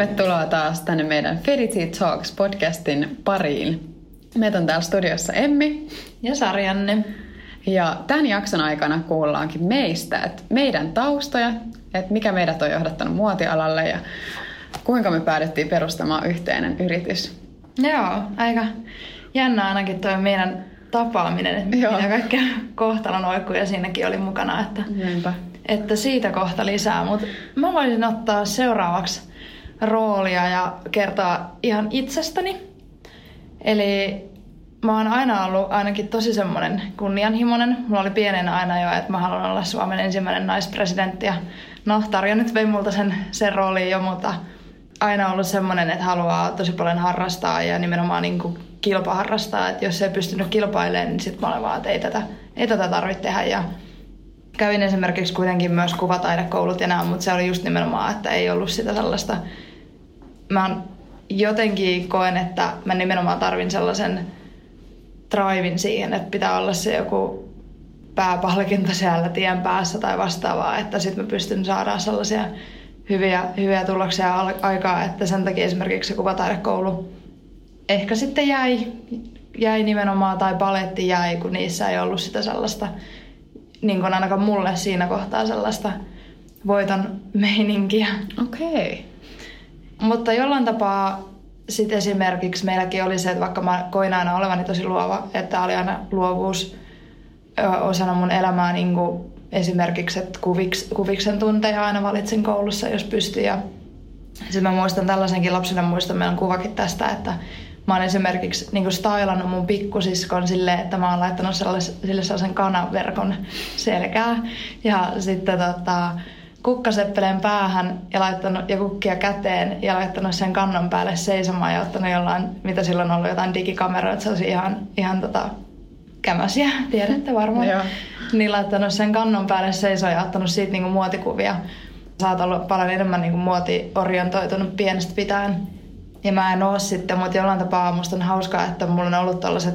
Tervetuloa taas tänne meidän Fedity Talks podcastin pariin. Meitä on täällä studiossa Emmi ja Sarjanne. Ja tämän jakson aikana kuullaankin meistä, että meidän taustoja, että mikä meidät on johdattanut muotialalle ja kuinka me päädyttiin perustamaan yhteinen yritys. Joo, aika jännä ainakin tuo meidän tapaaminen, että Joo. mitä kaikkea kohtalon oikkuja siinäkin oli mukana. Että, Niinpä. että siitä kohta lisää, mutta mä voisin ottaa seuraavaksi roolia ja kertoa ihan itsestäni. Eli mä oon aina ollut ainakin tosi semmoinen kunnianhimoinen. Mulla oli pienenä aina jo, että mä haluan olla Suomen ensimmäinen naispresidentti. Ja no, Tarja nyt vei multa sen, sen rooliin jo, mutta aina ollut semmoinen, että haluaa tosi paljon harrastaa ja nimenomaan niin kuin kilpaharrastaa. Että jos ei pystynyt kilpailemaan, niin sitten mä olen vaan, että ei tätä, ei tätä tarvitse tehdä. Ja kävin esimerkiksi kuitenkin myös kuvataidekoulut ja nämä, mutta se oli just nimenomaan, että ei ollut sitä sellaista mä jotenkin koen, että mä nimenomaan tarvin sellaisen drivin siihen, että pitää olla se joku pääpalkinto siellä tien päässä tai vastaavaa, että sitten mä pystyn saada sellaisia hyviä, hyviä tuloksia aikaa, että sen takia esimerkiksi se kuvataidekoulu ehkä sitten jäi, jäi nimenomaan tai paletti jäi, kun niissä ei ollut sitä sellaista, niin kuin ainakaan mulle siinä kohtaa sellaista voiton meininkiä. Okei. Okay. Mutta jollain tapaa sitten esimerkiksi meilläkin oli se, että vaikka mä koin aina olevani tosi luova, että oli aina luovuus osana mun elämää niin kuin esimerkiksi, että kuviks, kuviksen tunteja aina valitsin koulussa, jos pystyi. Ja sitten mä muistan tällaisenkin lapsena, muistan meillä on kuvakin tästä, että mä oon esimerkiksi niin kuin stylannut mun pikkusiskon silleen, että mä oon laittanut sille sellaisen kanaverkon selkää. Ja sitten tota, kukkaseppeleen päähän ja laittanut ja kukkia käteen ja laittanut sen kannon päälle seisomaan ja ottanut jollain, mitä silloin on ollut jotain digikameroita, se olisi ihan, ihan tota, kämäsiä, tiedätte varmaan. Joo. Niin laittanut sen kannon päälle seisomaan ja ottanut siitä niinku muotikuvia. Sä oot ollut paljon enemmän niinku muotiorientoitunut pienestä pitäen. Ja mä en oo sitten, mutta jollain tapaa musta on hauskaa, että mulla on ollut tällaiset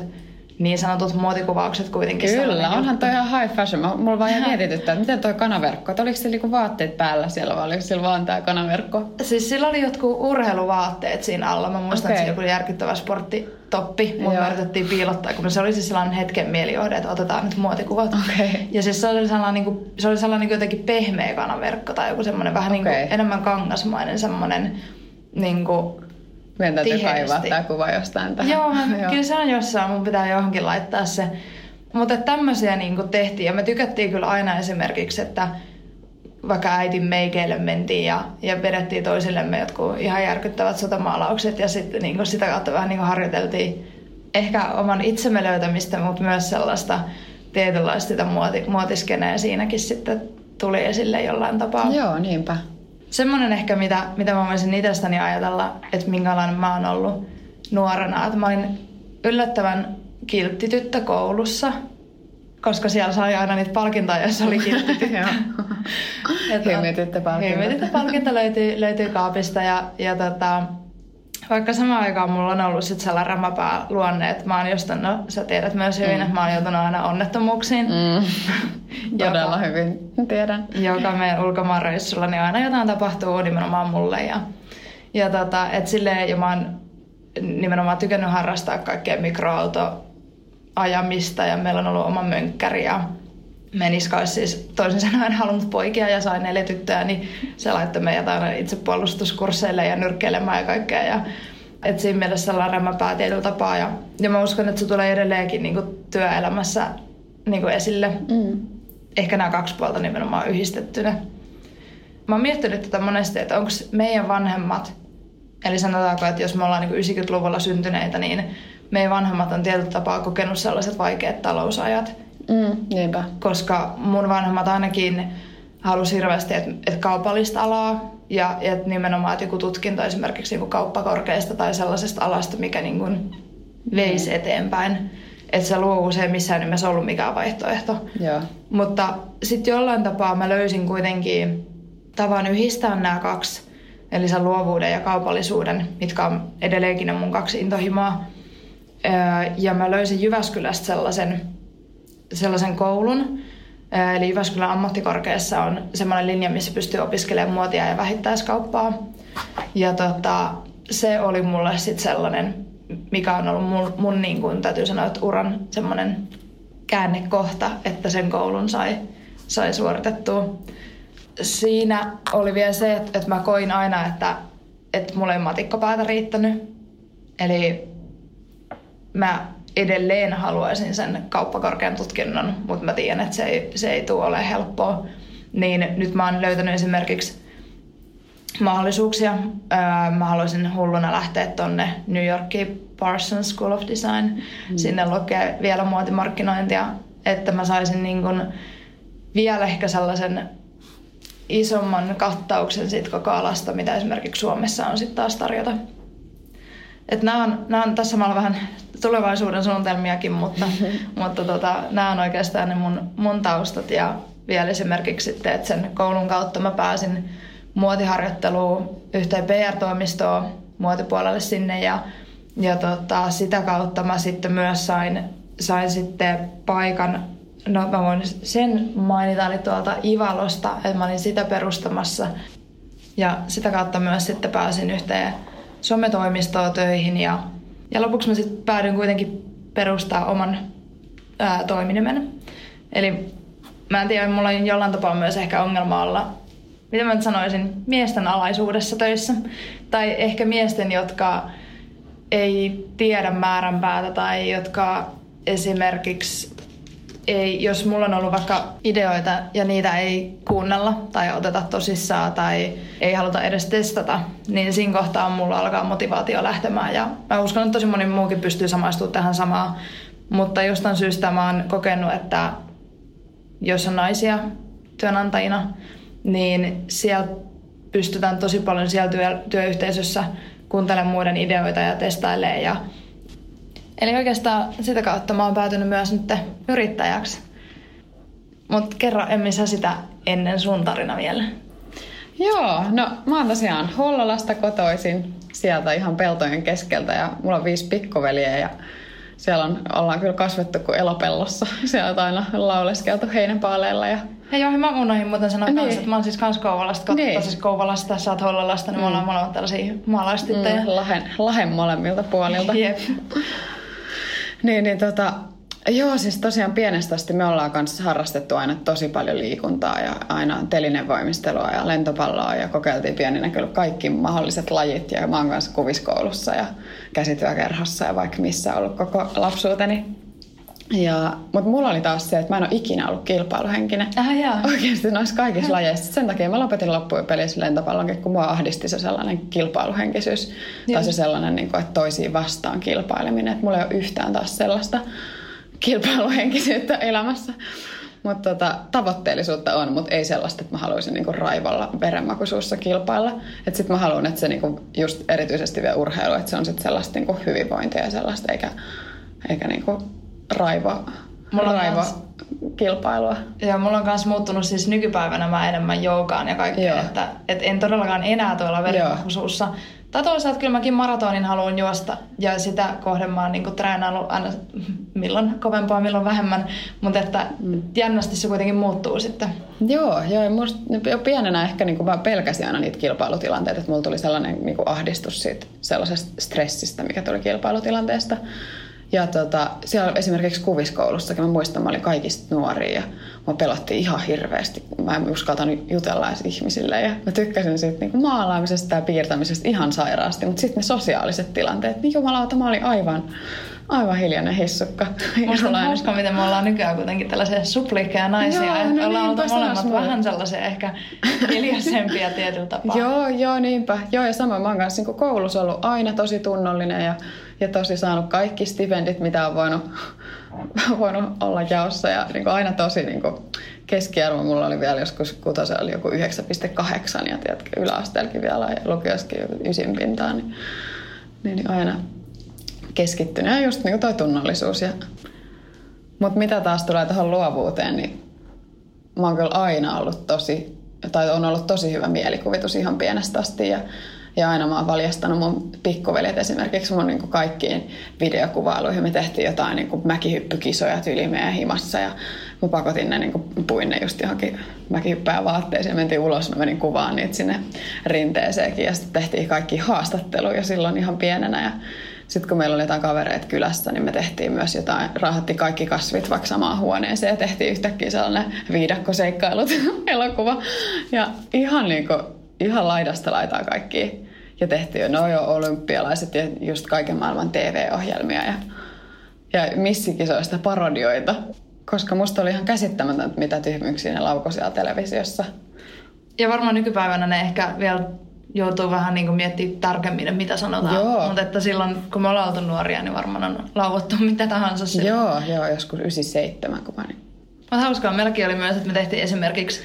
niin sanotut muotikuvaukset kuitenkin. Kyllä, onhan toi ihan high fashion. Mulla vaan mietityttää, että miten toi kanaverkko, että oliko se niinku vaatteet päällä siellä vai oliko sillä vaan tää kanaverkko? Siis sillä oli jotkut urheiluvaatteet siinä alla. Mä muistan, okay. että se joku järkyttävä sporttitoppi, me yritettiin piilottaa, kun se oli siis sellainen hetken mielijohde, että otetaan nyt muotikuvat. Okay. Ja siis se oli sellainen, niin kuin, se oli sellainen niin jotenkin pehmeä kanaverkko tai joku semmoinen vähän okay. niin kuin, enemmän kangasmainen semmoinen niin kuin, meidän täytyy kaivaa tämä kuva jostain tähän. Joo, Joo, kyllä se on jossain. Mun pitää johonkin laittaa se. Mutta tämmöisiä niin tehtiin. Ja me tykättiin kyllä aina esimerkiksi, että vaikka äitin meikeille mentiin ja, ja vedettiin toisillemme jotkut ihan järkyttävät sotamaalaukset. Ja sitten niin sitä kautta vähän niin harjoiteltiin ehkä oman itsemme löytämistä, mutta myös sellaista tietynlaista muoti, muotiskeneen siinäkin sitten tuli esille jollain tapaa. Joo, niinpä semmoinen ehkä, mitä, mitä mä voisin itsestäni ajatella, että minkälainen mä oon ollut nuorena. Että mä olin yllättävän kiltti tyttö koulussa, koska siellä sai aina niitä palkintoja, jos oli kiltti tyttö. Hymityttöpalkinto. palkinto löytyy, löytyy kaapista ja, ja tota, vaikka samaan aikaan mulla on ollut sit sellainen rämäpää luonne, että mä oon jostain, no sä tiedät myös hyvin, mm. että mä oon joutunut aina onnettomuuksiin. Mm. Todella joka, hyvin, tiedän. Joka meidän ulkomaanreissulla, niin aina jotain tapahtuu nimenomaan mulle. Ja, ja tota, et silleen, ja mä oon nimenomaan tykännyt harrastaa kaikkea mikroautoajamista ja meillä on ollut oma mönkkäri ja meniska olisi siis toisin sanoen halunnut poikia ja sai neljä tyttöä, niin se laittoi meidät aina itsepuolustuskursseille ja nyrkkeilemään ja kaikkea. Ja, et siinä mielessä rämäpää tietyllä tapaa. Ja, ja mä uskon, että se tulee edelleenkin niin kuin työelämässä niin kuin esille. Mm. Ehkä nämä kaksi puolta nimenomaan yhdistettynä. Mä oon miettinyt tätä monesti, että onko meidän vanhemmat, eli sanotaanko, että jos me ollaan niin 90-luvulla syntyneitä, niin meidän vanhemmat on tietyllä tapaa kokenut sellaiset vaikeat talousajat – Mm, niinpä. Koska mun vanhemmat ainakin halusi hirveästi, että, että kaupallista alaa ja että nimenomaan että joku tutkinto esimerkiksi niin kauppakorkeasta tai sellaisesta alasta, mikä niin kuin veisi mm. eteenpäin. Että se luovuus ei missään nimessä ollut mikään vaihtoehto. Joo. Mutta sitten jollain tapaa mä löysin kuitenkin tavan yhdistää nämä kaksi, eli sen luovuuden ja kaupallisuuden, mitkä on edelleenkin mun kaksi intohimoa. Ja mä löysin Jyväskylästä sellaisen sellaisen koulun, Eli Jyväskylän ammattikorkeassa on semmoinen linja, missä pystyy opiskelemaan muotia ja vähittäiskauppaa. Ja tota, se oli mulle sitten sellainen, mikä on ollut mun, mun niin kuin, täytyy sanoa, että uran semmoinen käännekohta, että sen koulun sai, sai suoritettua. Siinä oli vielä se, että, että mä koin aina, että, että mulla ei matikkopäätä riittänyt. Eli mä edelleen haluaisin sen kauppakorkean tutkinnon, mutta mä tiedän, että se ei, se ei tule ole helppoa. Niin nyt mä oon löytänyt esimerkiksi mahdollisuuksia. Mä haluaisin hulluna lähteä tonne New Yorkiin Parsons School of Design. Mm. Sinne lukee vielä muotimarkkinointia, että mä saisin niin kun vielä ehkä sellaisen isomman kattauksen siitä koko alasta, mitä esimerkiksi Suomessa on sitten taas tarjota. Et nämä, on, nämä on tässä samalla vähän tulevaisuuden suunnitelmiakin, mutta, mutta tota, nämä on oikeastaan ne mun, mun taustat ja vielä esimerkiksi sitten, että sen koulun kautta mä pääsin muotiharjoitteluun yhteen PR-toimistoon muotipuolelle sinne ja, ja tota, sitä kautta mä sitten myös sain, sain sitten paikan No mä voin sen mainita, eli tuolta Ivalosta, että mä olin sitä perustamassa. Ja sitä kautta myös sitten pääsin yhteen sometoimistoon töihin ja, ja lopuksi mä sitten päädyin kuitenkin perustaa oman ää, toiminimen. Eli mä en tiedä, mulla on jollain tapaa myös ehkä ongelma olla, mitä mä nyt sanoisin, miesten alaisuudessa töissä. Tai ehkä miesten, jotka ei tiedä määränpäätä tai jotka esimerkiksi ei, jos mulla on ollut vaikka ideoita ja niitä ei kuunnella tai oteta tosissaan tai ei haluta edes testata, niin siinä kohtaa mulla alkaa motivaatio lähtemään. Ja mä uskon, että tosi moni muukin pystyy samaistumaan tähän samaan. Mutta jostain syystä mä oon kokenut, että jos on naisia työnantajina, niin siellä pystytään tosi paljon siellä työ, työyhteisössä kuuntelemaan muiden ideoita ja testailemaan ja Eli oikeastaan sitä kautta mä oon päätynyt myös nyt yrittäjäksi. Mutta kerro Emmi sä sitä ennen sun tarina vielä. Joo, no mä oon tosiaan Hollolasta kotoisin, sieltä ihan peltojen keskeltä ja mulla on viisi pikkuveliä ja siellä on, ollaan kyllä kasvettu kuin elopellossa. Siellä on aina lauleskeltu heinäpaaleilla ja Hei joo, mä unohdin muuten sanoa niin. kans, että mä oon siis kans Kouvolasta, niin. siis Kouvolasta, sä oot Hollolasta, niin mm. me ollaan molemmat tällaisia maalaistyttöjä. Mm, lahen, lahen molemmilta puolilta. Jep. Niin, niin tota, Joo, siis tosiaan pienestä asti me ollaan kanssa harrastettu aina tosi paljon liikuntaa ja aina telinevoimistelua ja lentopalloa ja kokeiltiin pieninä kyllä kaikki mahdolliset lajit ja mä oon kanssa kuviskoulussa ja käsityökerhossa ja vaikka missä ollut koko lapsuuteni. Ja, mutta mulla oli taas se, että mä en ole ikinä ollut kilpailuhenkinen. Ah, jaa. Oikeasti noissa kaikissa lajeissa. Sen takia mä lopetin loppuun pelissä lentopallonkin, kun mua ahdisti se sellainen kilpailuhenkisyys. Joo. Tai se sellainen, niin kuin, että toisiin vastaan kilpaileminen. Että mulla ei ole yhtään taas sellaista kilpailuhenkisyyttä elämässä. Mutta tota, tavoitteellisuutta on, mutta ei sellaista, että mä haluaisin niinku raivolla verenmakuisuussa kilpailla. Että sit mä haluan, että se niinku, just erityisesti vielä urheilu, että se on sit sellaista niinku hyvinvointia ja sellaista, eikä, eikä niinku raivo, mulla on raivo kans, kilpailua. Joo, mulla on myös muuttunut siis nykypäivänä mä enemmän joukaan ja kaikkea, että, että en todellakaan enää tuolla verenmakuisuussa. Tai toisaalta kyllä mäkin maratonin haluan juosta ja sitä kohden mä oon niinku aina milloin kovempaa, milloin vähemmän, mutta että mm. jännästi se kuitenkin muuttuu sitten. Joo, joo ja musta jo pienenä ehkä niinku mä pelkäsin aina niitä kilpailutilanteita, että mulla tuli sellainen niinku ahdistus siitä sellaisesta stressistä, mikä tuli kilpailutilanteesta. Ja tota, siellä esimerkiksi kuviskoulussakin, mä muistan, mä olin kaikista nuoria ja mä pelottiin ihan hirveästi. Mä en uskaltanut jutella edes ihmisille ja mä tykkäsin siitä niin maalaamisesta ja piirtämisestä ihan sairaasti. Mutta sitten ne sosiaaliset tilanteet, niin jumalauta, mä olin aivan, aivan hiljainen hissukka. Musta on hauska, miten me ollaan nykyään kuitenkin tällaisia suplikkeja naisia. Joo, no ollaan oltu molemmat vähän sellaisia ehkä hiljaisempia tietyllä tapaa. joo, joo, niinpä. Joo, ja samoin mä oon kanssa niin koulussa ollut aina tosi tunnollinen ja ja tosi saanut kaikki stipendit, mitä on voinut, voinut olla jaossa ja niin aina tosi niin keskiarvo mulla oli vielä joskus kutosen oli joku 9,8 ja tiedätkö, yläasteellakin vielä ja lukioskin ysin pintaan, niin, niin, niin aina keskittynyt ja just niin toi tunnollisuus. Ja, mutta mitä taas tulee tuohon luovuuteen, niin mä oon kyllä aina ollut tosi, tai on ollut tosi hyvä mielikuvitus ihan pienestä asti ja Ja aina mä oon valjastanut mun pikkuveljet esimerkiksi mun niin kuin kaikkiin videokuvailuihin. Me tehtiin jotain niin kuin mäkihyppykisoja tyyli meidän himassa ja mä pakotin ne, niin kuin puin ne just johonkin mäkihyppää vaatteisiin ja mentiin ulos. Mä menin kuvaan niitä sinne rinteeseenkin ja sitten tehtiin kaikki haastatteluja silloin ihan pienenä. Ja sitten kun meillä oli jotain kavereita kylässä, niin me tehtiin myös jotain, rahatti kaikki kasvit vaikka samaan huoneeseen ja tehtiin yhtäkkiä sellainen viidakkoseikkailut elokuva. Ja ihan, niin kuin, ihan laidasta laitaa kaikki. Ja tehtiin jo, no jo olympialaiset ja just kaiken maailman TV-ohjelmia ja, ja missikisoista parodioita. Koska musta oli ihan käsittämätöntä, mitä tyhmyyksiä ne laukoi siellä televisiossa. Ja varmaan nykypäivänä ne ehkä vielä joutuu vähän niin kuin miettimään tarkemmin, mitä sanotaan. Mutta että silloin, kun me ollaan oltu nuoria, niin varmaan on lauottu mitä tahansa. Joo, joo, joskus 97, kun mä niin. Mutta hauskaa, meilläkin oli myös, että me tehtiin esimerkiksi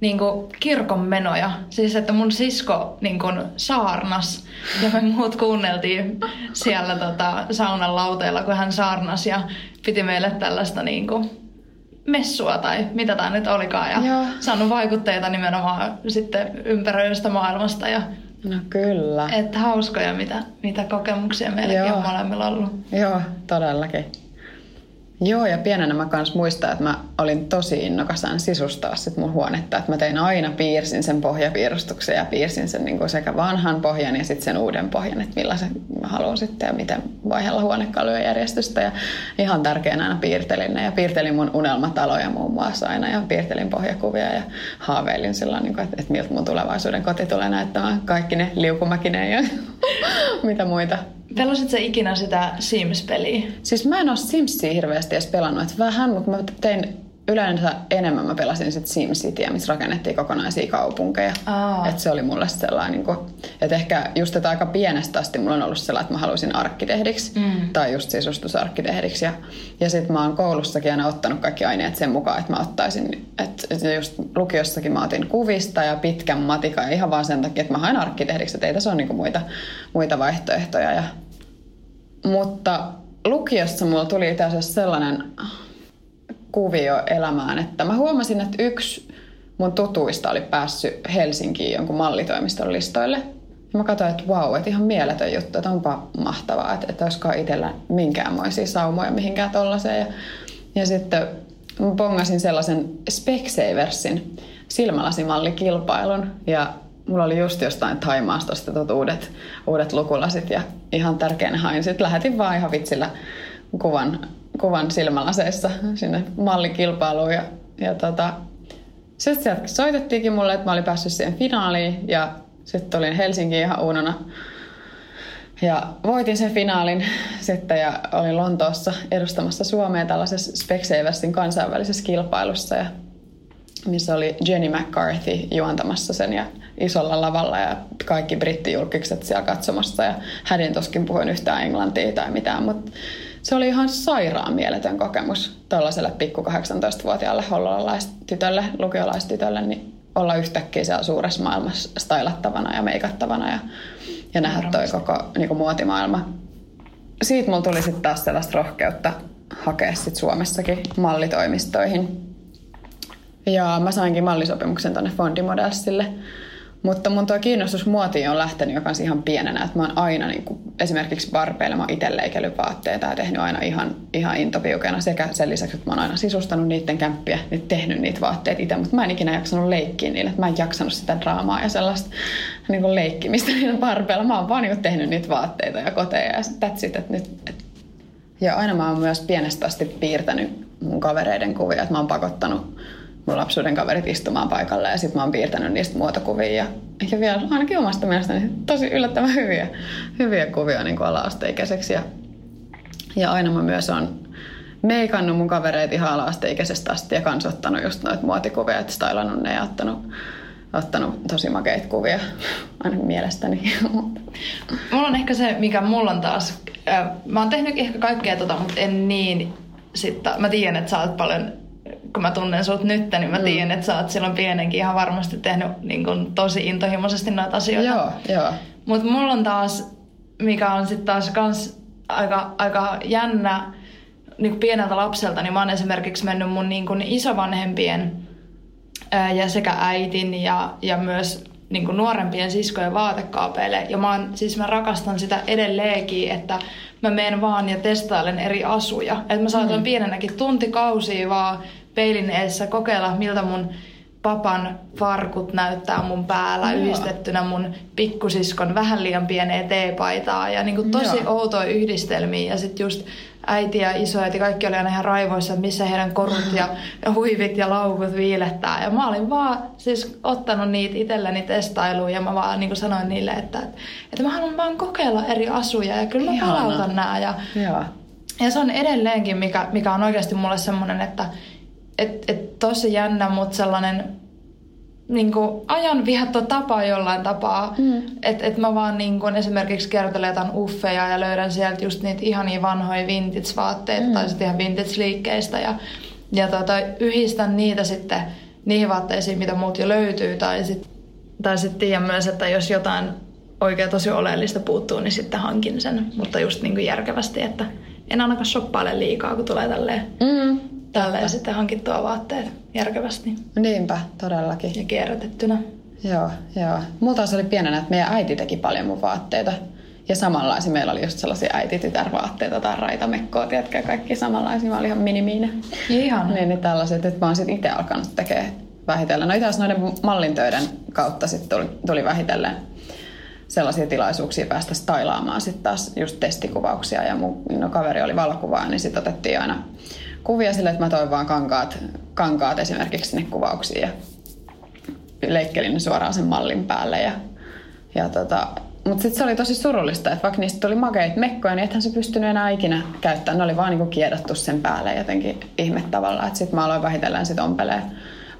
niin kuin kirkon menoja. Siis että mun sisko niin kuin saarnas ja me muut kuunneltiin siellä tota, saunan lauteilla, kun hän saarnas ja piti meille tällaista niin kuin messua tai mitä tämä nyt olikaan ja Joo. saanut vaikutteita nimenomaan sitten ympäröivästä maailmasta. Ja no kyllä. Että hauskoja, mitä, mitä kokemuksia meilläkin on molemmilla ollut. Joo, todellakin. Joo, ja pienenä mä kans muistan, että mä olin tosi innokas sisustaa sit mun huonetta. Että mä tein aina, piirsin sen pohjapiirustuksen ja piirsin sen niin sekä vanhan pohjan ja sitten sen uuden pohjan, että millaisen mä haluan sitten ja miten vaihella huonekalujen järjestystä. Ja ihan tärkeänä aina piirtelin ne ja piirtelin mun unelmataloja muun muassa aina ja piirtelin pohjakuvia ja haaveilin silloin, niin kuin, että, että miltä mun tulevaisuuden koti tulee näyttämään kaikki ne liukumäkineen ja mitä muita Pelasit sä ikinä sitä Sims-peliä? Siis mä en ole Simsia hirveästi edes pelannut, vähän, mutta mä tein yleensä enemmän mä pelasin sitten SimCityä, missä rakennettiin kokonaisia kaupunkeja. Oh. Että se oli mulle sellainen, niin kuin, että ehkä just että aika pienestä asti mulla on ollut sellainen, että mä haluaisin arkkitehdiksi mm. tai just sisustusarkkitehdiksi. Ja, ja sitten mä oon koulussakin aina ottanut kaikki aineet sen mukaan, että mä ottaisin, että just lukiossakin mä otin kuvista ja pitkän matikan ja ihan vaan sen takia, että mä haen arkkitehdiksi, että ei tässä ole niin muita, muita vaihtoehtoja. Ja, mutta lukiossa mulla tuli itse asiassa sellainen kuvio elämään, että mä huomasin, että yksi mun tutuista oli päässyt Helsinkiin jonkun mallitoimiston listoille. Ja mä katsoin, että vau, että ihan mieletön juttu, että onpa mahtavaa, että, että olisikaan itsellä minkäänmoisia saumoja mihinkään tollaiseen. Ja, ja sitten mä pongasin sellaisen Specsaversin silmälasimallikilpailun ja mulla oli just jostain Taimaastosta tot uudet, uudet lukulasit ja ihan tärkeänä hain. Sitten lähetin vaan ihan vitsillä kuvan kuvan silmälaseissa sinne mallikilpailuun. Ja, ja tota, sitten sieltä soitettiinkin mulle, että mä olin päässyt siihen finaaliin ja sitten olin Helsinkiin ihan uunona. Ja voitin sen finaalin sitten ja olin Lontoossa edustamassa Suomea tällaisessa Specsaversin kansainvälisessä kilpailussa. Ja missä oli Jenny McCarthy juontamassa sen ja isolla lavalla ja kaikki brittijulkikset siellä katsomassa. Ja hädin toskin puhuin yhtään englantia tai mitään, mutta se oli ihan sairaan mieletön kokemus tuollaiselle pikku 18-vuotiaalle hollolaistytölle, lukiolaistytölle, niin olla yhtäkkiä siellä suuressa maailmassa stylattavana ja meikattavana ja, ja nähdä toi koko niin kuin muotimaailma. Siitä mulla tuli sitten taas sellaista rohkeutta hakea sit Suomessakin mallitoimistoihin. Ja mä sainkin mallisopimuksen tonne Fondimodelsille. Mutta mun tuo kiinnostus muotiin on lähtenyt jo kanssa ihan pienenä. Että mä oon aina niin kuin, esimerkiksi barbeilla, itse leikellyt vaatteita ja tehnyt aina ihan, ihan intopiukena. Sekä sen lisäksi, että mä oon aina sisustanut niiden kämppiä, niin tehnyt niitä vaatteet itse. Mutta mä en ikinä jaksanut leikkiä niille. Mä en jaksanut sitä draamaa ja sellaista niin kuin leikkimistä niillä barbeilla. Mä oon vaan niin kuin, tehnyt niitä vaatteita ja koteja ja that's it, että nyt, et. Ja aina mä oon myös pienestä asti piirtänyt mun kavereiden kuvia, että mä oon pakottanut mun lapsuuden kaverit istumaan paikalle ja sitten mä oon piirtänyt niistä muotokuvia ja, ja vielä ainakin omasta mielestäni tosi yllättävän hyviä, hyviä kuvia niin ala-asteikäiseksi ja, ja aina mä myös on meikannut mun kavereita ihan ala-asteikäisestä asti ja kans ottanut just noita muotikuvia, että stylannut ne ja ottanut, ottanut tosi makeita kuvia, ainakin mielestäni. mulla on ehkä se, mikä mulla on taas, äh, mä oon tehnyt ehkä kaikkea tota, mutta en niin, sitten mä tiedän, että sä oot paljon kun mä tunnen sut nyt, niin mä mm. tiedän, että sä oot silloin pienenkin ihan varmasti tehnyt niin kun, tosi intohimoisesti noita asioita. Joo, joo. Mutta mulla on taas, mikä on sitten taas kans aika, aika jännä niin kuin pieneltä lapselta, niin mä oon esimerkiksi mennyt mun niin kuin isovanhempien ää, ja sekä äitin ja, ja myös niin kuin nuorempien siskojen vaatekaapeille. Ja mä, oon, siis mä rakastan sitä edelleenkin, että mä menen vaan ja testailen eri asuja. Että mä saatan mm. pienenäkin tuntikausia vaan peilin edessä kokeilla, miltä mun papan farkut näyttää mun päällä Joo. yhdistettynä mun pikkusiskon vähän liian pieneen teepaitaa ja niin kuin tosi Joo. outoja yhdistelmiä ja sitten just äiti ja isoäiti, kaikki oli aina ihan raivoissa, että missä heidän korut ja, ja huivit ja laukut viilettää. Ja mä olin vaan siis ottanut niitä itselleni testailuun ja mä vaan niin kuin sanoin niille, että, että mä haluan vaan kokeilla eri asuja ja kyllä mä Ihana. palautan nämä. Ja, Joo. ja se on edelleenkin, mikä, mikä on oikeasti mulle semmoinen, että et, et tosi jännä, mutta sellainen niin kuin ajan tapa jollain tapaa. Mm. Että et mä vaan niin kuin esimerkiksi kertelen jotain uffeja ja löydän sieltä just niitä ihania vanhoja vintage-vaatteita mm. tai sitten ihan vintage-liikkeistä. Ja, ja tota, yhdistän niitä sitten niihin vaatteisiin, mitä muut jo löytyy. Tai sitten tai sit tiedän myös, että jos jotain oikein tosi oleellista puuttuu, niin sitten hankin sen. Mutta just niin kuin järkevästi, että en ainakaan shoppaile liikaa, kun tulee tälleen. Mm tälleen sitten hankittua vaatteet järkevästi. Niinpä, todellakin. Ja kierrätettynä. Joo, joo. Multa oli pienenä, että meidän äiti teki paljon mun vaatteita. Ja samanlaisia. Meillä oli just sellaisia äiti-tytär-vaatteita tai raitamekkoa, tiedätkö, kaikki samanlaisia. Mä olin ihan minimiinen. Ihan. Niin, niin tällaiset, että mä oon sitten itse alkanut tekemään vähitellen. No itse asiassa noiden mallintöiden kautta sitten tuli, tuli vähitellen sellaisia tilaisuuksia päästä stylaamaan sitten taas just testikuvauksia. Ja mun no, kaveri oli valokuvaaja, niin sitten otettiin aina kuvia sille, että mä toin vaan kankaat, kankaat esimerkiksi sinne kuvauksiin ja leikkelin ne suoraan sen mallin päälle. Ja, ja tota, mutta sitten se oli tosi surullista, että vaikka niistä tuli makeita mekkoja, niin ethän se pystynyt enää ikinä käyttämään. Ne oli vaan niinku kiedattu sen päälle jotenkin ihme tavalla. Sitten mä aloin vähitellen sit ompeleen,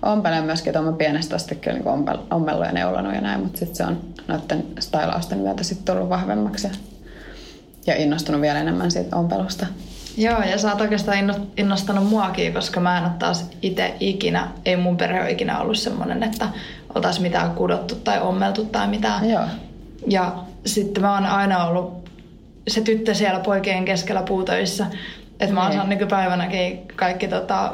ompeleen myöskin, että pienestä asti kyllä niinku ompel, ja neulonut ja näin. Mutta sitten se on noiden stylausten myötä sitten tullut vahvemmaksi ja, ja innostunut vielä enemmän siitä ompelusta. Joo, ja sä oot oikeastaan innostanut muakin, koska mä en ole taas itse ikinä, ei mun perhe ole ikinä ollut semmoinen, että oltaisiin mitään kudottu tai ommeltu tai mitään. Joo. Ja sitten mä oon aina ollut se tyttö siellä poikien keskellä puutöissä. Että mä oon saanut nykypäivänäkin kaikki tota,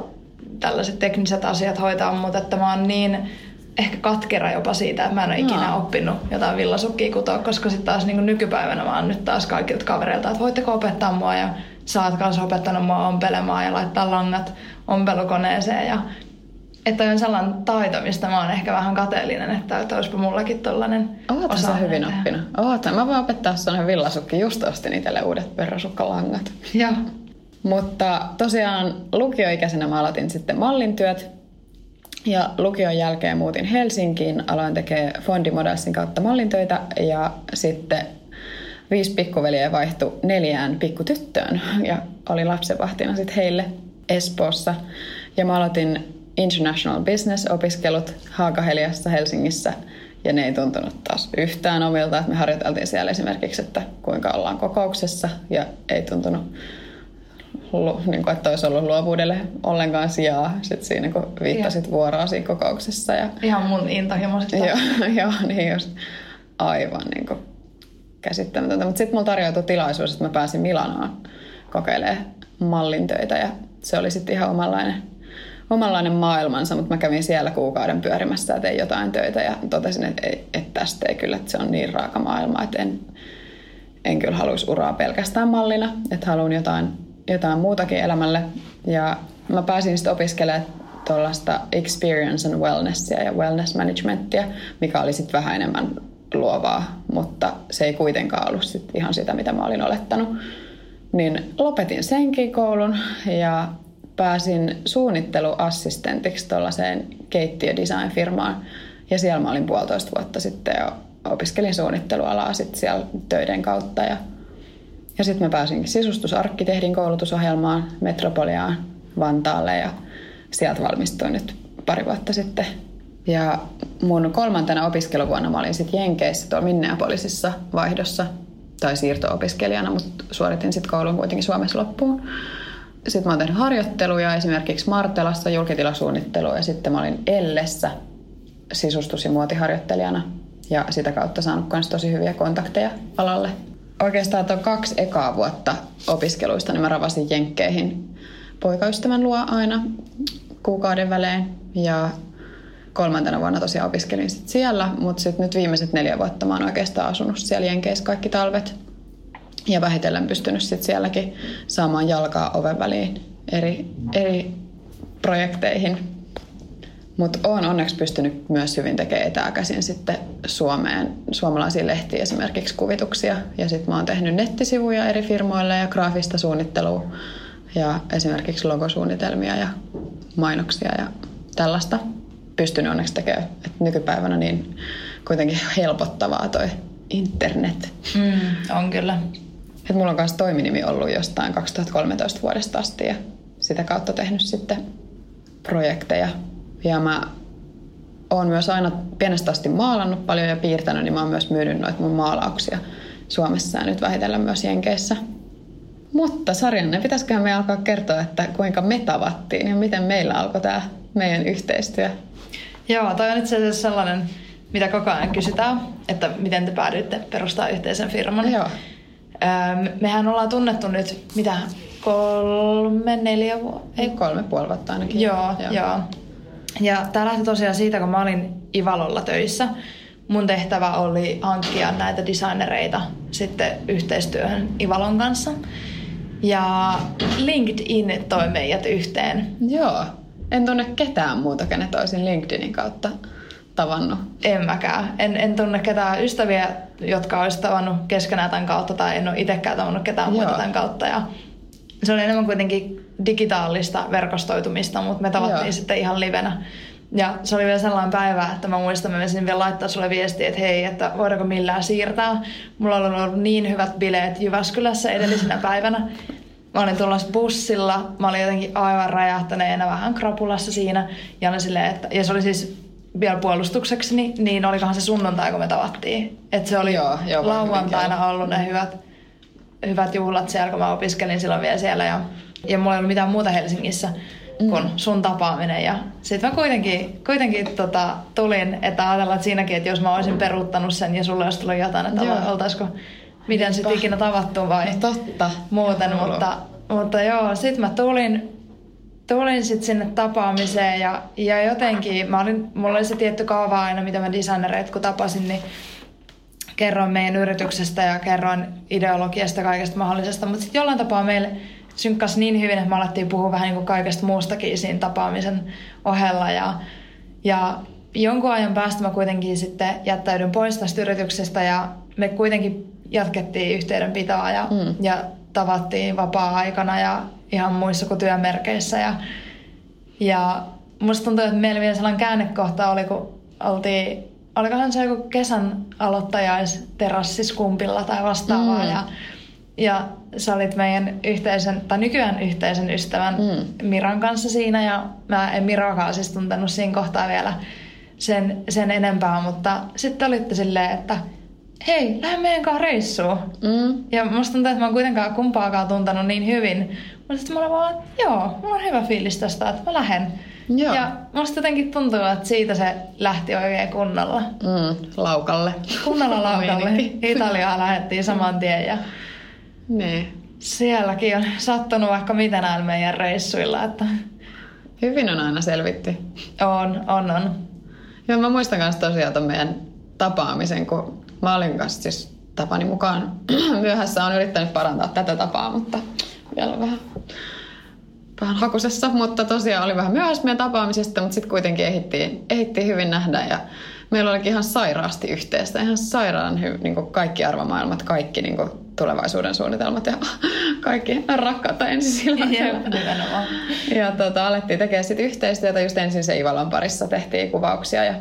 tällaiset tekniset asiat hoitaa, mutta että mä oon niin ehkä katkera jopa siitä, että mä en ole no. ikinä oppinut jotain villasukkia kutoa, koska sitten taas niin nykypäivänä mä oon nyt taas kaikilta kavereilta, että voitteko opettaa mua ja sä oot kanssa opettanut mua ompelemaan ja laittaa langat ompelukoneeseen ja että on sellainen taito, mistä mä oon ehkä vähän kateellinen, että, että olisipa mullakin tollanen Oot sä hyvin tehdä. oppinut? Oot, mä voin opettaa sellainen villasukki. Just ostin itselle uudet perrasukkalangat. Joo. Mutta tosiaan lukioikäisenä mä aloitin sitten mallintyöt. Ja lukion jälkeen muutin Helsinkiin, aloin tekemään Fondimodelsin kautta mallintöitä ja sitten viisi pikkuveliä vaihtui neljään pikkutyttöön ja oli lapsenvahtina sitten heille Espoossa. Ja mä aloitin International Business-opiskelut Haakaheliassa Helsingissä ja ne ei tuntunut taas yhtään omilta. Me harjoiteltiin siellä esimerkiksi, että kuinka ollaan kokouksessa ja ei tuntunut niin kuin, että olisi ollut luovuudelle ollenkaan sijaa sit siinä, kun viittasit vuoroa siinä kokouksessa. Ja, Ihan mun intohimo Joo, joo, niin just aivan niin kuin, käsittämätöntä. Mutta sitten mulla tarjoutui tilaisuus, että mä pääsin Milanoon kokeilemaan mallintöitä ja se oli sitten ihan omanlainen, omanlainen maailmansa, mutta mä kävin siellä kuukauden pyörimässä ja tein jotain töitä ja totesin, että, ei, että tästä ei kyllä, että se on niin raaka maailma, että en, en kyllä haluaisi uraa pelkästään mallina, että haluan jotain, jotain muutakin elämälle. Ja mä pääsin sitten opiskelemaan tuollaista experience and wellnessia ja wellness managementia, mikä oli sitten vähän enemmän luovaa, mutta se ei kuitenkaan ollut sit ihan sitä, mitä mä olin olettanut. Niin lopetin senkin koulun ja pääsin suunnitteluassistentiksi tuollaiseen keittiödesign-firmaan. Ja siellä mä olin puolitoista vuotta sitten ja opiskelin suunnittelualaa sitten siellä töiden kautta. Ja, ja sitten mä pääsinkin sisustusarkkitehdin koulutusohjelmaan Metropoliaan Vantaalle ja sieltä valmistuin nyt pari vuotta sitten ja mun kolmantena opiskeluvuonna mä olin sitten Jenkeissä tuolla Minneapolisissa vaihdossa tai siirto-opiskelijana, mutta suoritin sitten koulun kuitenkin Suomessa loppuun. Sitten mä oon tehnyt harjoitteluja esimerkiksi Martelassa julkitilasuunnittelua ja sitten mä olin Ellessä sisustus- ja muotiharjoittelijana ja sitä kautta saanut myös tosi hyviä kontakteja alalle. Oikeastaan tuon kaksi ekaa vuotta opiskeluista niin mä ravasin Jenkkeihin poikaystävän luo aina kuukauden välein ja kolmantena vuonna tosiaan opiskelin sit siellä, mutta sitten nyt viimeiset neljä vuotta mä oon oikeastaan asunut siellä Jenkeissä kaikki talvet. Ja vähitellen pystynyt sit sielläkin saamaan jalkaa oven väliin eri, eri projekteihin. Mutta olen onneksi pystynyt myös hyvin tekemään etääkäsin sitten Suomeen, suomalaisiin lehtiin esimerkiksi kuvituksia. Ja sitten mä oon tehnyt nettisivuja eri firmoille ja graafista suunnittelua ja esimerkiksi logosuunnitelmia ja mainoksia ja tällaista pystynyt onneksi tekemään. Et nykypäivänä niin kuitenkin helpottavaa toi internet. Mm, on kyllä. Et mulla on myös toiminimi ollut jostain 2013 vuodesta asti ja sitä kautta tehnyt sitten projekteja. Ja mä oon myös aina pienestä asti maalannut paljon ja piirtänyt, niin mä oon myös myynyt noita mun maalauksia Suomessa ja nyt vähitellen myös Jenkeissä. Mutta sarjanne, pitäisiköhän me alkaa kertoa, että kuinka me tavattiin ja miten meillä alkoi tämä meidän yhteistyö? Joo, toi on itse asiassa sellainen, mitä koko ajan kysytään, että miten te päädyitte perustaa yhteisen firman. Joo. mehän ollaan tunnettu nyt, mitä, kolme, neljä vuotta? Ei kolme puoli vuotta ainakin. Joo, joo. joo. Ja tämä lähti tosiaan siitä, kun mä olin Ivalolla töissä. Mun tehtävä oli hankkia näitä designereita sitten yhteistyöhön Ivalon kanssa. Ja LinkedIn toi meidät yhteen. Joo. En tunne ketään muuta, kenet olisin LinkedInin kautta tavannut. En mäkään. En, en tunne ketään ystäviä, jotka olisi tavannut keskenään tämän kautta, tai en ole itsekään tavannut ketään muuta tämän kautta. Ja se oli enemmän kuitenkin digitaalista verkostoitumista, mutta me tavattiin Joo. sitten ihan livenä. Ja se oli vielä sellainen päivä, että mä muistan, mä menisin vielä laittaa sulle viestiä, että hei, että voidaanko millään siirtää. Mulla on ollut niin hyvät bileet Jyväskylässä edellisenä päivänä. Mä olin tulossa bussilla, mä olin jotenkin aivan räjähtäneenä vähän krapulassa siinä. Ja, silleen, että, ja se oli siis vielä puolustukseksi, niin olikohan se sunnuntai, kun me tavattiin. Että se oli joo, joo, lauantaina ollut ne hyvät, hyvät juhlat siellä, kun mä opiskelin silloin vielä siellä. Ja, ja mulla ei ollut mitään muuta Helsingissä mm. kuin sun tapaaminen. Ja sitten mä kuitenkin, kuitenkin tota, tulin, että ajatellaan että siinäkin, että jos mä olisin peruuttanut sen ja sulle olisi tullut jotain, että joo. oltaisiko miten sitten ikinä tavattu vai no, totta. muuten. Mutta, mutta joo, sitten mä tulin, tulin sit sinne tapaamiseen ja, ja jotenkin, mä olin, mulla oli se tietty kaava aina, mitä mä designereet kun tapasin, niin kerroin meidän yrityksestä ja kerroin ideologiasta kaikesta mahdollisesta, mutta sitten jollain tapaa meille synkkas niin hyvin, että me alettiin puhua vähän niin kuin kaikesta muustakin siinä tapaamisen ohella ja, ja jonkun ajan päästä mä kuitenkin sitten jättäydyn pois tästä yrityksestä ja me kuitenkin jatkettiin yhteydenpitoa ja, mm. ja tavattiin vapaa-aikana ja ihan muissa kuin työmerkeissä. Ja, ja musta tuntuu, että meillä vielä sellainen käännekohta oli, kun oltiin, olikohan se joku kesän aloittajaisterrassiskumpilla tai vastaavaa. Mm. Ja, ja sä olit meidän yhteisen, tai nykyään yhteisen ystävän mm. Miran kanssa siinä ja mä en Miroakaan siis tuntenut siinä kohtaa vielä sen, sen enempää, mutta sitten olitte silleen, että hei, lähde meidän kanssa reissuun. Mm. Ja musta tuntuu, että mä oon kuitenkaan kumpaakaan tuntenut niin hyvin. Mutta sitten mulla vaan, joo, mulla on hyvä fiilis tästä, että mä lähden. Joo. Ja musta jotenkin tuntuu, että siitä se lähti oikein kunnolla. Mm, laukalle. Kunnolla laukalle. Italiaan lähdettiin saman tien ja niin. sielläkin on sattunut vaikka mitä näillä meidän reissuilla. Että... Hyvin on aina selvitty. On, on, on. Joo, mä muistan myös tosiaan meidän tapaamisen, kun Mä olin kanssa siis tapani mukaan myöhässä. on yrittänyt parantaa tätä tapaa, mutta vielä vähän, vähän hakusessa. Mutta tosiaan oli vähän myöhässä meidän tapaamisesta, mutta sitten kuitenkin ehittiin, ehittiin hyvin nähdä. Ja meillä olikin ihan sairaasti yhteistä, ihan sairaan hy, niin kaikki arvomaailmat, kaikki niin kuin tulevaisuuden suunnitelmat ja kaikki rakkautta ensisillä. Ja tota, alettiin tekemään sitten yhteistyötä. Just ensin se Ivalon parissa tehtiin kuvauksia ja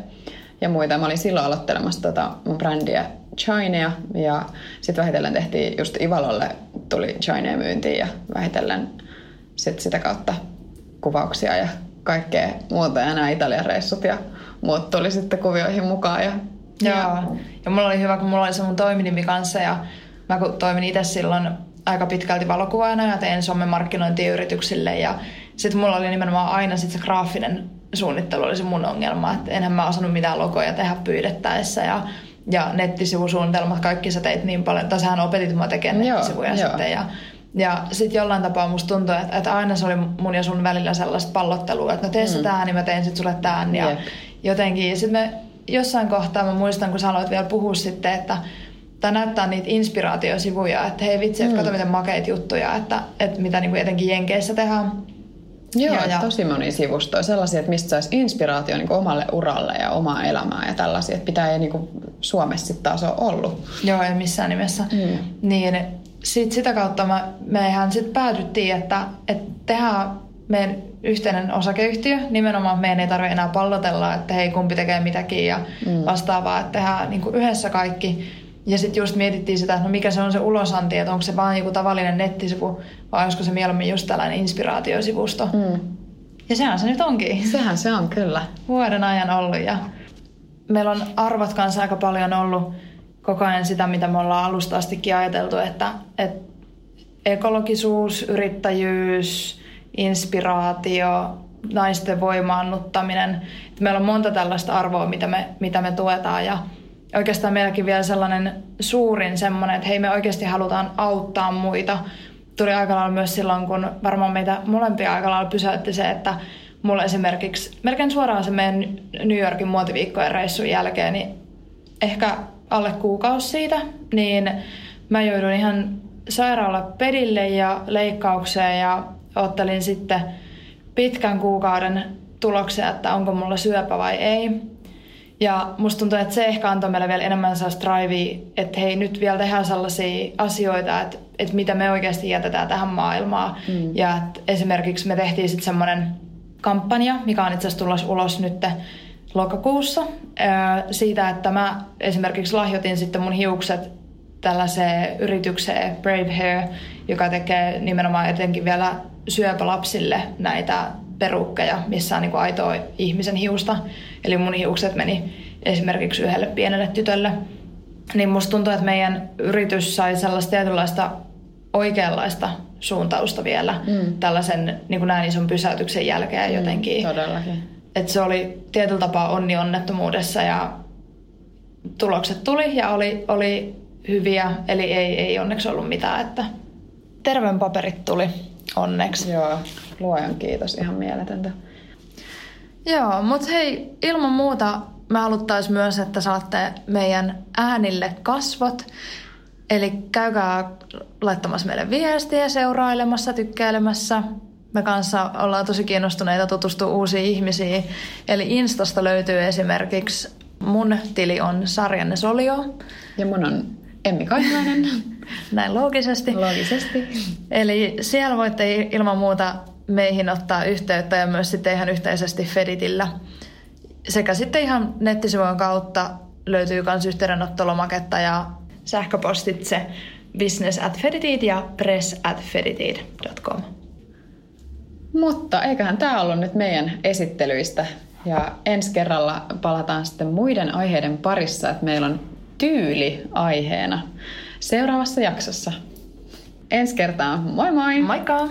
ja muita. Mä olin silloin aloittelemassa tota mun brändiä Chinea ja sitten vähitellen tehtiin just Ivalolle tuli Chinea myyntiin ja vähitellen sit sitä kautta kuvauksia ja kaikkea muuta ja nämä Italian reissut ja muut tuli sitten kuvioihin mukaan. Ja, Joo. Ja, ja mulla oli hyvä, kun mulla oli se mun toiminimi kanssa ja mä kun toimin itse silloin aika pitkälti valokuvaajana ja tein somemarkkinointia yrityksille ja sitten mulla oli nimenomaan aina sit se graafinen suunnittelu oli se mun ongelma, että enhän mä osannut mitään logoja tehdä pyydettäessä ja ja nettisivusuunnitelmat, kaikki sä teit niin paljon, tai sähän opetit mua tekemään nettisivuja joo. sitten ja ja sitten jollain tapaa musta tuntui, että, että aina se oli mun ja sun välillä sellaista pallottelua, että no tee mm. tää, niin mä teen sit sulle tän. Ja, jotenkin. Sitten me jossain kohtaa mä muistan, kun sä aloit vielä puhua sitten, että tai näyttää niitä inspiraatiosivuja, että hei vitsi, että mm. kato miten makeita juttuja, että, että mitä niin kuin etenkin Jenkeissä tehdään. Joo, ja, ja... tosi moni sivustoja. Sellaisia, että mistä saisi inspiraatio niin omalle uralle ja omaa elämää ja tällaisia, että pitää ei niin kuin Suomessa sitten taas ole ollut. Joo, ei missään nimessä. Mm. Niin sit sitä kautta me, mehän sitten päädyttiin, että, että tehdään meidän yhteinen osakeyhtiö. Nimenomaan meidän ei tarvitse enää pallotella, että hei kumpi tekee mitäkin ja mm. vastaavaa, että tehdään niin kuin yhdessä kaikki. Ja sitten just mietittiin sitä, että no mikä se on se ulosanti, että onko se vain joku tavallinen nettisivu vai olisiko se mieluummin just tällainen inspiraatiosivusto. Mm. Ja sehän se nyt onkin. Sehän se on, kyllä. Vuoden ajan ollut ja meillä on arvot kanssa aika paljon ollut koko ajan sitä, mitä me ollaan alusta astikin ajateltu, että, että ekologisuus, yrittäjyys, inspiraatio, naisten voimaannuttaminen. Meillä on monta tällaista arvoa, mitä me, mitä me tuetaan ja oikeastaan meilläkin vielä sellainen suurin semmoinen, että hei me oikeasti halutaan auttaa muita. Tuli aika lailla myös silloin, kun varmaan meitä molempia aika lailla pysäytti se, että mulla esimerkiksi melkein suoraan se meidän New Yorkin muotiviikkojen reissun jälkeen, niin ehkä alle kuukausi siitä, niin mä joudun ihan sairaala pedille ja leikkaukseen ja ottelin sitten pitkän kuukauden tuloksia, että onko mulla syöpä vai ei. Ja musta tuntuu, että se ehkä antoi meille vielä enemmän sellaista drivea, että hei nyt vielä tehdään sellaisia asioita, että, että mitä me oikeasti jätetään tähän maailmaan. Mm. Ja että esimerkiksi me tehtiin sitten semmoinen kampanja, mikä on itse asiassa tulossa ulos nyt lokakuussa, siitä, että mä esimerkiksi lahjoitin sitten mun hiukset tällaiseen yritykseen Brave Hair, joka tekee nimenomaan etenkin vielä syöpälapsille näitä perukkeja, missä on niin kuin aitoa ihmisen hiusta. Eli mun hiukset meni esimerkiksi yhdelle pienelle tytölle. Niin musta tuntuu, että meidän yritys sai sellaista tietynlaista oikeanlaista suuntausta vielä mm. tällaisen niin kuin näin ison pysäytyksen jälkeen mm, jotenkin. Todellakin. Että se oli tietyllä tapaa onni onnettomuudessa ja tulokset tuli ja oli, oli hyviä, eli ei, ei onneksi ollut mitään. Että terveen paperit tuli onneksi. Joo, luojan kiitos, ihan mieletöntä. Joo, mutta hei, ilman muuta me haluttaisiin myös, että saatte meidän äänille kasvot. Eli käykää laittamassa meille viestiä, seurailemassa, tykkäilemässä. Me kanssa ollaan tosi kiinnostuneita tutustua uusiin ihmisiin. Eli Instasta löytyy esimerkiksi mun tili on Sarjanne Solio. Ja mun on Emmi Kaihlainen. Näin loogisesti. Loogisesti. Eli siellä voitte ilman muuta meihin ottaa yhteyttä ja myös sitten ihan yhteisesti Feditillä. Sekä sitten ihan nettisivujen kautta löytyy myös yhteydenottolomaketta ja sähköpostitse business at feditit ja press at feditit.com. Mutta eiköhän tämä ollut nyt meidän esittelyistä. Ja ensi kerralla palataan sitten muiden aiheiden parissa, että meillä on tyyli aiheena seuraavassa jaksossa. Ensi kertaan, moi moi! Moikka!